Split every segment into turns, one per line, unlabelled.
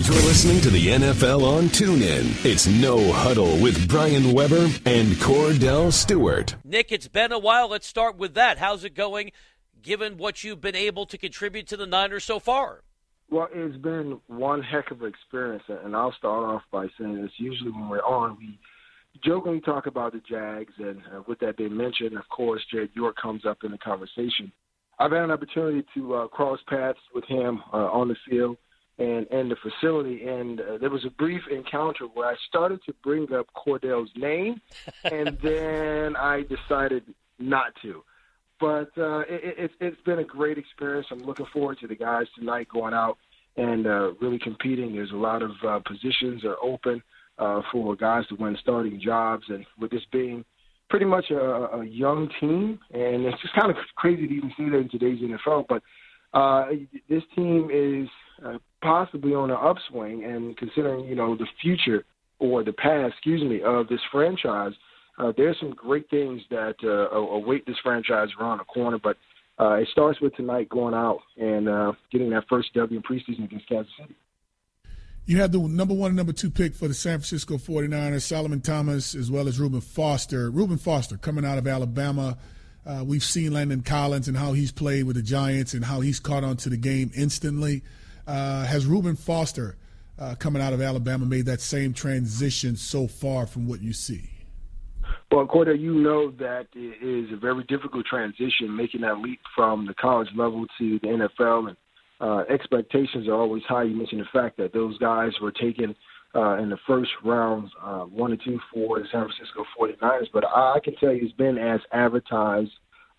You're listening to the NFL on TuneIn. It's No Huddle with Brian Weber and Kordell Stewart.
Nick, it's been a while. Let's start with that. How's it going, given what you've been able to contribute to the Niners so far?
Well, it's been one heck of an experience, and I'll start off by saying this. Usually, when we're on, we jokingly talk about the Jags, and uh, with that being mentioned, of course, Jed York comes up in the conversation. I've had an opportunity to uh, cross paths with him uh, on the field and and the facility. And uh, there was a brief encounter where I started to bring up Kordell's name, and then I decided not to. But uh, it, it, it's been a great experience. I'm looking forward to the guys tonight going out and uh, really competing. There's a lot of uh, positions are open uh, for guys to win starting jobs, and with this being pretty much a, a young team, and it's just kind of crazy to even see that in today's NFL. But uh, this team is uh, possibly on an upswing, and considering you know the future or the past, excuse me, of this franchise, uh, there's some great things that uh, await this franchise around the corner. But uh, it starts with tonight going out and uh, getting that first W in preseason against Kansas City.
You have the number one and number two pick for the San Francisco 49ers, Solomon Thomas, as well as Reuben Foster. Reuben Foster coming out of Alabama. Uh, we've seen Landon Collins and how he's played with the Giants and how he's caught on to the game instantly. Uh, has Reuben Foster, uh, coming out of Alabama, made that same transition so far from what you see?
Well, Corda, you know that it is a very difficult transition making that leap from the college level to the NFL, and uh, expectations are always high. You mentioned the fact that those guys were taken uh, in the first rounds, uh, one and two for the San Francisco 49ers, but I can tell you it's been as advertised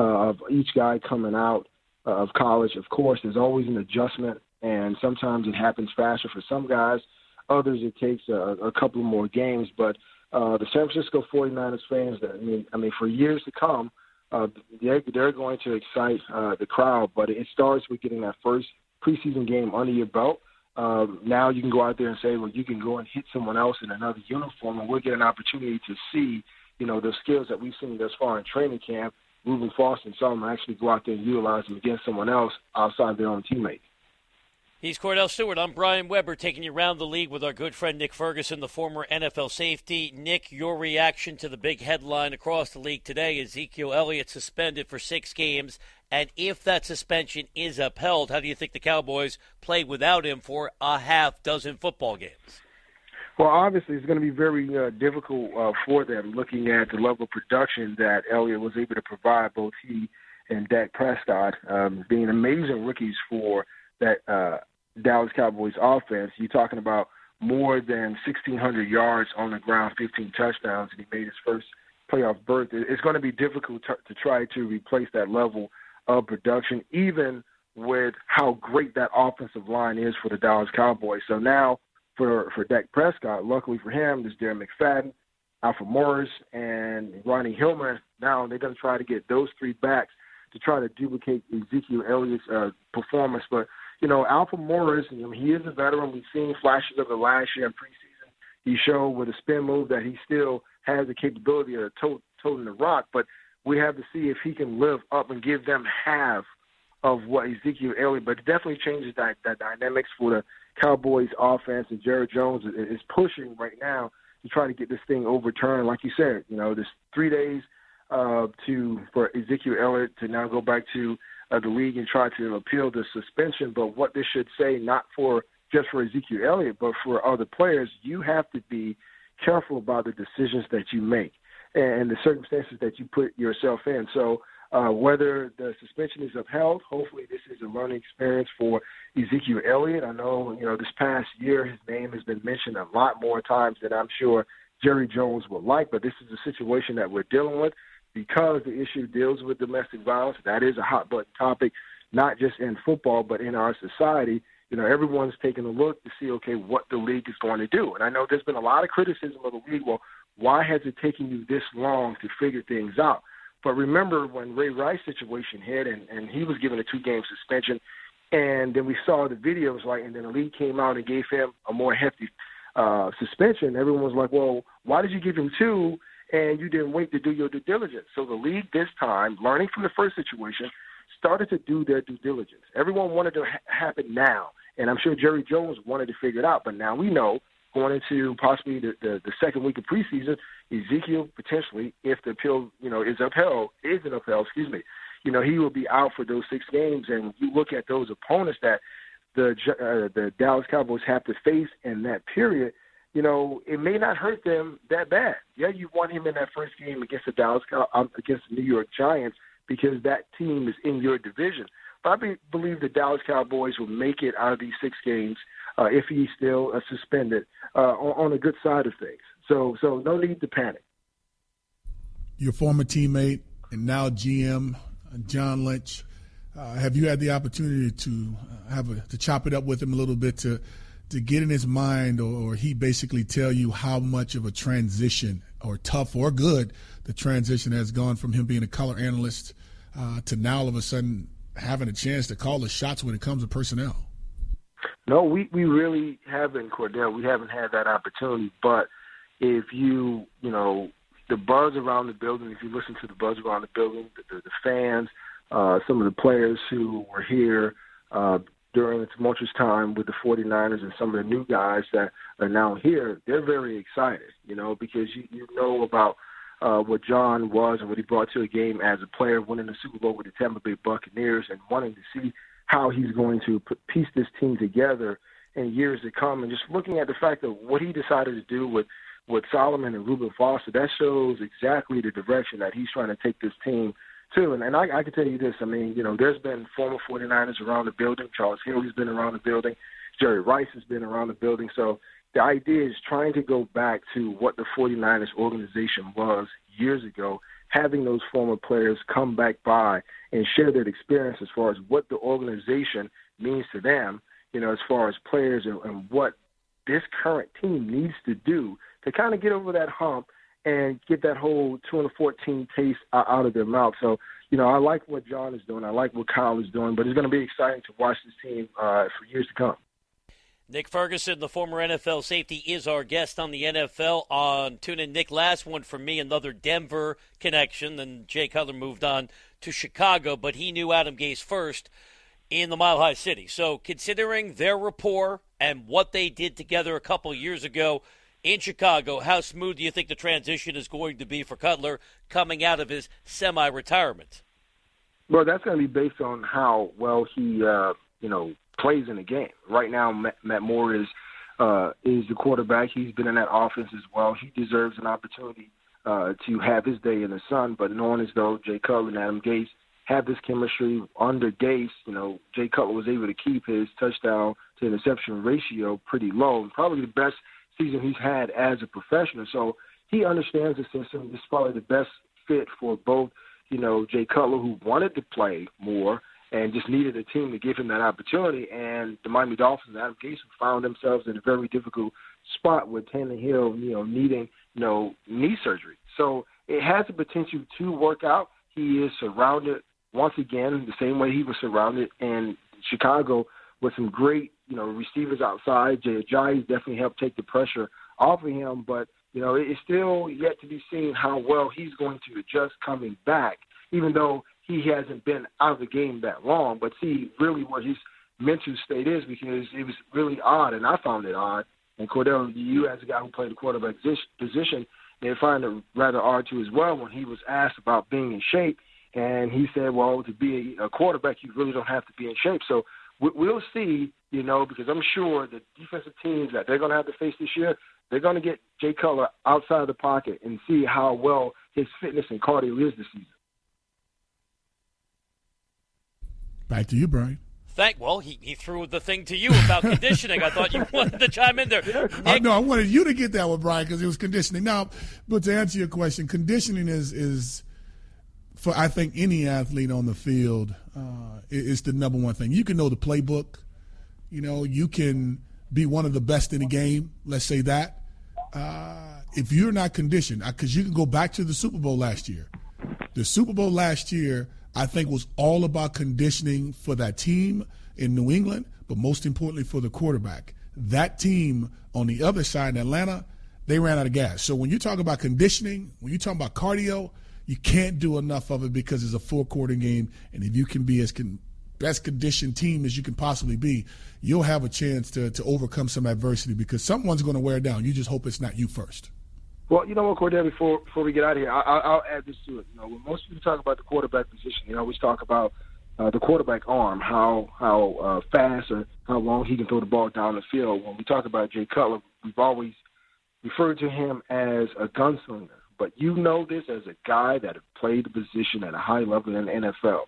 uh, of each guy coming out uh, of college. Of course, there's always an adjustment and sometimes it happens faster for some guys. Others, it takes a, a couple more games. But uh, the San Francisco 49ers fans, I mean, I mean, for years to come, uh, they're, they're going to excite uh, the crowd. But it starts with getting that first preseason game under your belt. Um, now you can go out there and say, well, you can go and hit someone else in another uniform, and we'll get an opportunity to see, you know, the skills that we've seen thus far in training camp. Reuben Foster and Solomon actually go out there and utilize them against someone else outside their own teammate.
He's Kordell Stewart. I'm Brian Weber taking you around the league with our good friend Nick Ferguson, the former NFL safety. Nick, your reaction to the big headline across the league today Ezekiel Elliott suspended for six games. And if that suspension is upheld, how do you think the Cowboys play without him for a half dozen football games?
Well, obviously, it's going to be very uh, difficult uh, for them looking at the level of production that Elliott was able to provide, both he and Dak Prescott, um, being amazing rookies for that uh, Dallas Cowboys offense. You're talking about more than 1,600 yards on the ground, 15 touchdowns, and he made his first playoff berth. It's going to be difficult to, to try to replace that level of production, even with how great that offensive line is for the Dallas Cowboys. So now for for Dak Prescott, luckily for him, there's Darren McFadden, Alfred Morris, and Ronnie Hillman. Now they're going to try to get those three backs to try to duplicate Ezekiel Elliott's uh, performance. But you know, Alfred Morris, you know, he is a veteran. We've seen flashes of it last year in preseason. He showed with a spin move that he still has the capability of to- toting the rock, but we have to see if he can live up and give them half of what Ezekiel Elliott. But it definitely changes that, that dynamics for the Cowboys offense, and Jerry Jones is pushing right now to try to get this thing overturned. Like you said, you know, there's three days uh, to for Ezekiel Elliott to now go back to uh, the league and try to appeal the suspension. But what this should say, not for just for Ezekiel Elliott, but for other players, you have to be careful about the decisions that you make and the circumstances that you put yourself in. So uh, whether the suspension is upheld, hopefully this is a learning experience for Ezekiel Elliott. I know, you know, this past year his name has been mentioned a lot more times than I'm sure Jerry Jones would like, but this is a situation that we're dealing with because the issue deals with domestic violence. That is a hot button topic, not just in football, but in our society. You know, everyone's taking a look to see, okay, what the league is going to do. And I know there's been a lot of criticism of the league. Well, why has it taken you this long to figure things out? But remember when Ray Rice situation hit and, and he was given a two game suspension and then we saw the videos like and then the league came out and gave him a more hefty uh suspension, everyone was like, Well, why did you give him two and you didn't wait to do your due diligence. So the league this time, learning from the first situation, started to do their due diligence. Everyone wanted to ha- happen now, and I'm sure Jerry Jones wanted to figure it out. But now we know going into possibly the, the, the second week of preseason, Ezekiel potentially, if the appeal you know is upheld, is it upheld? Excuse me. You know he will be out for those six games, and you look at those opponents that the uh, the Dallas Cowboys have to face in that period you know, it may not hurt them that bad. Yeah, you won him in that first game against the Dallas um, against the New York Giants because that team is in your division. But I be, believe the Dallas Cowboys will make it out of these six games uh, if he's still uh, suspended uh, on, on the good side of things. So, so no need to panic.
Your former teammate and now GM John Lynch. Uh, have you had the opportunity to uh, have a, to chop it up with him a little bit to to get in his mind or, or, he basically tell you how much of a transition or tough or good the transition has gone from him being a color analyst uh, to now all of a sudden having a chance to call the shots when it comes to personnel.
No we, we really haven't Kordell. We haven't had that opportunity. But if you you know the buzz around the building if you listen to the buzz around the building the, the, fans uh, some of the players who were here uh, during the tumultuous time with the 49ers and some of the new guys that are now here, they're very excited, you know, because you, you know about uh, what John was and what he brought to a game as a player, winning the Super Bowl with the Tampa Bay Buccaneers and wanting to see how he's going to piece this team together in years to come. And just looking at the fact of what he decided to do with, with Solomon and Reuben Foster, that shows exactly the direction that he's trying to take this team – too. And, and I, I can tell you this. I mean, you know, there's been former 49ers around the building. Charles Haley's been around the building. Jerry Rice has been around the building. So the idea is trying to go back to what the 49ers organization was years ago, having those former players come back by and share their experience as far as what the organization means to them, you know, as far as players and, and what this current team needs to do to kind of get over that hump and get that whole 214 taste out of their mouth. So, you know, I like what John is doing. I like what Kyle is doing, but it's going to be exciting to watch this team uh, for years to come.
Nick Ferguson, the former NFL safety, is our guest on the NFL on TuneIn. Nick, last one for me, another Denver connection. Then Jay Cutler moved on to Chicago, but he knew Adam Gase first in the Mile High City. So, considering their rapport and what they did together a couple years ago, in Chicago, how smooth do you think the transition is going to be for Cutler coming out of his semi-retirement?
Well, that's going to be based on how well he, uh, you know, plays in the game. Right now, Matt, Matt Moore is uh, is the quarterback. He's been in that offense as well. He deserves an opportunity uh, to have his day in the sun. But knowing as though Jay Cutler and Adam Gase have this chemistry under Gase, you know, Jay Cutler was able to keep his touchdown to interception ratio pretty low. Probably the best – season he's had as a professional. So he understands the system. Is probably the best fit for both, you know, Jay Cutler, who wanted to play more and just needed a team to give him that opportunity, and the Miami Dolphins and Adam Gase found themselves in a very difficult spot with Tannehill, you know, needing, you know, knee surgery. So it has the potential to work out. He is surrounded once again the same way he was surrounded in Chicago with some great, you know, receivers outside. Jay Ajayi definitely helped take the pressure off of him, but you know, it's still yet to be seen how well he's going to adjust coming back, even though he hasn't been out of the game that long. But see really what his mental state is because it was really odd, and I found it odd. And Kordell, you as a guy who played the quarterback position, they find it rather odd too as well when he was asked about being in shape, and he said, "Well, to be a quarterback, you really don't have to be in shape." So we'll see, you know, because I'm sure the defensive teams that they're going to have to face this year, they're going to get Jay Cutler outside of the pocket and see how well his fitness and cardio is this season.
Back to you, Brian.
Thank. Well, he, he threw the thing to you about conditioning. I thought you wanted to chime in there. Nick,
I, no, I wanted you to get that one, Brian, because it was conditioning. Now, but to answer your question, conditioning is is for I think any athlete on the field uh, is the number one thing. You can know the playbook. You know, you can be one of the best in the game. Let's say that. Uh, if you're not conditioned, because you can go back to the Super Bowl last year. The Super Bowl last year, I think, was all about conditioning for that team in New England, but most importantly for the quarterback. That team on the other side in Atlanta, they ran out of gas. So when you talk about conditioning, when you talk about cardio, You can't do enough of it because it's a four quarter game, and if you can be as con- best conditioned team as you can possibly be, you'll have a chance to to overcome some adversity because someone's going to wear down. You just hope it's not you first.
Well, you know what, Kordell, before before we get out of here, I, will add this to it. You know, when most people talk about the quarterback position, they always talk about uh, the quarterback arm, how how uh, fast or how long he can throw the ball down the field. When we talk about Jay Cutler, we've always referred to him as a gunslinger. But you know this as a guy that has played the position at a high level in the NFL.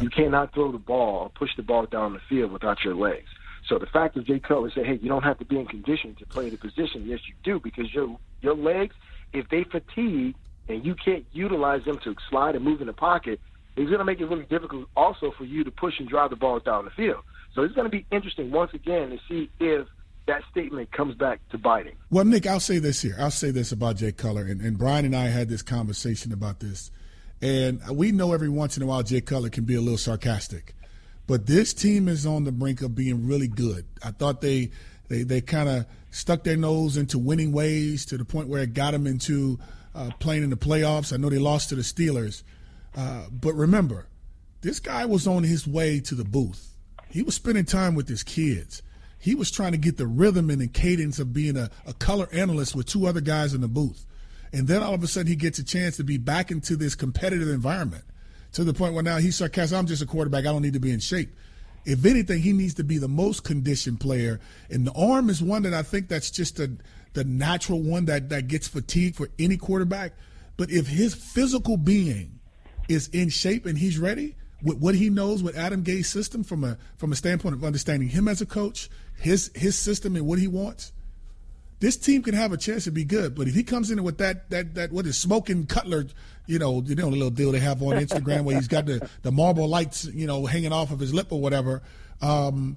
You cannot throw the ball or push the ball down the field without your legs. So the fact that Jay Cutler said, "Hey, you don't have to be in condition to play the position," yes, you do because your your legs, if they fatigue and you can't utilize them to slide and move in the pocket, it's going to make it really difficult also for you to push and drive the ball down the field. So it's going to be interesting once again to see if that statement comes back to biting.
Well, Nick, I'll say this here. I'll say this about Jay Cutler, and, and Brian and I had this conversation about this. And we know every once in a while Jay Cutler can be a little sarcastic. But this team is on the brink of being really good. I thought they they, they kind of stuck their nose into winning ways to the point where it got them into uh, playing in the playoffs. I know they lost to the Steelers. Uh, but remember, this guy was on his way to the booth. He was spending time with his kids. He was trying to get the rhythm and the cadence of being a, a color analyst with two other guys in the booth. And then all of a sudden he gets a chance to be back into this competitive environment to the point where now he's sarcastic. I'm just a quarterback. I don't need to be in shape. If anything, he needs to be the most conditioned player. And the arm is one that I think that's just a, the natural one that, that gets fatigued for any quarterback. But if his physical being is in shape and he's ready with what he knows with Adam Gase' system from a from a standpoint of understanding him as a coach, his his system and what he wants, this team can have a chance to be good. But if he comes in with that that that what is smoking Cutler, you know, you know the little deal they have on Instagram where he's got the the Marlboro Lights, you know, hanging off of his lip or whatever. Um,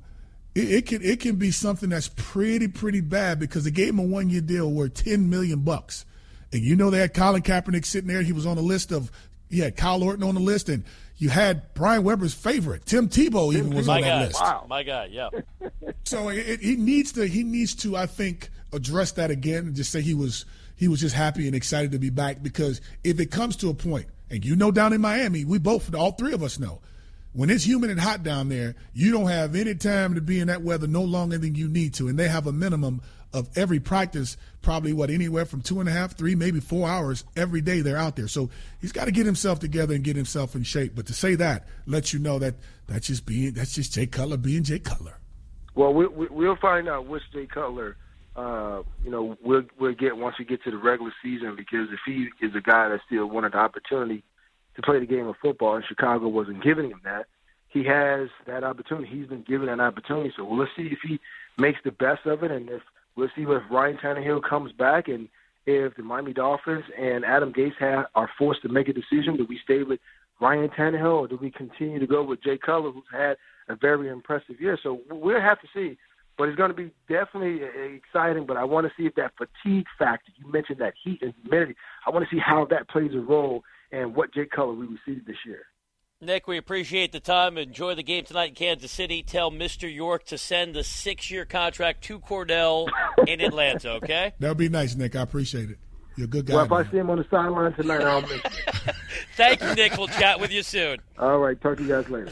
it, it, can it can be something that's pretty pretty bad because they gave him a one year deal worth ten million bucks, and you know they had Colin Kaepernick sitting there. He was on the list of he had Kyle Orton on the list, and you had Brian Weber's favorite, Tim Tebow, even was
on
that list.
Wow, my God, yeah.
so it, he needs to he needs to I think address that again and just say he was he was just happy and excited to be back because if it comes to a point, and you know down in Miami, we both all three of us know. When it's humid and hot down there, you don't have any time to be in that weather no longer than you need to. And they have a minimum of every practice, probably what anywhere from two and a half, three, maybe four hours every day they're out there. So he's got to get himself together and get himself in shape. But to say that lets you know that that's just being that's just Jay Cutler being Jay Cutler.
Well, we, we, we'll find out which Jay Cutler, uh, you know, we'll we'll get once we get to the regular season because if he is a guy that still wanted the opportunity to play the game of football and Chicago wasn't giving him that, he has that opportunity. He's been given an opportunity. So well, let's see if he makes the best of it and if We'll see if Ryan Tannehill comes back and if the Miami Dolphins and Adam Gase have, are forced to make a decision. Do we stay with Ryan Tannehill or do we continue to go with Jay Cutler, who's had a very impressive year? So we'll have to see. But it's going to be definitely exciting. But I want to see if that fatigue factor, you mentioned that heat and humidity, I want to see how that plays a role and what Jay Cutler we received this year.
Nick, we appreciate the time. Enjoy the game tonight in Kansas City. Tell Mr. York to send the six year contract to Kordell in Atlanta, okay?
That would be nice, Nick. I appreciate it. You're a good guy.
Well, if
man.
I see him on the sideline tonight, I'll miss
Thank you, Nick. We'll chat with you soon.
All right. Talk to you guys later.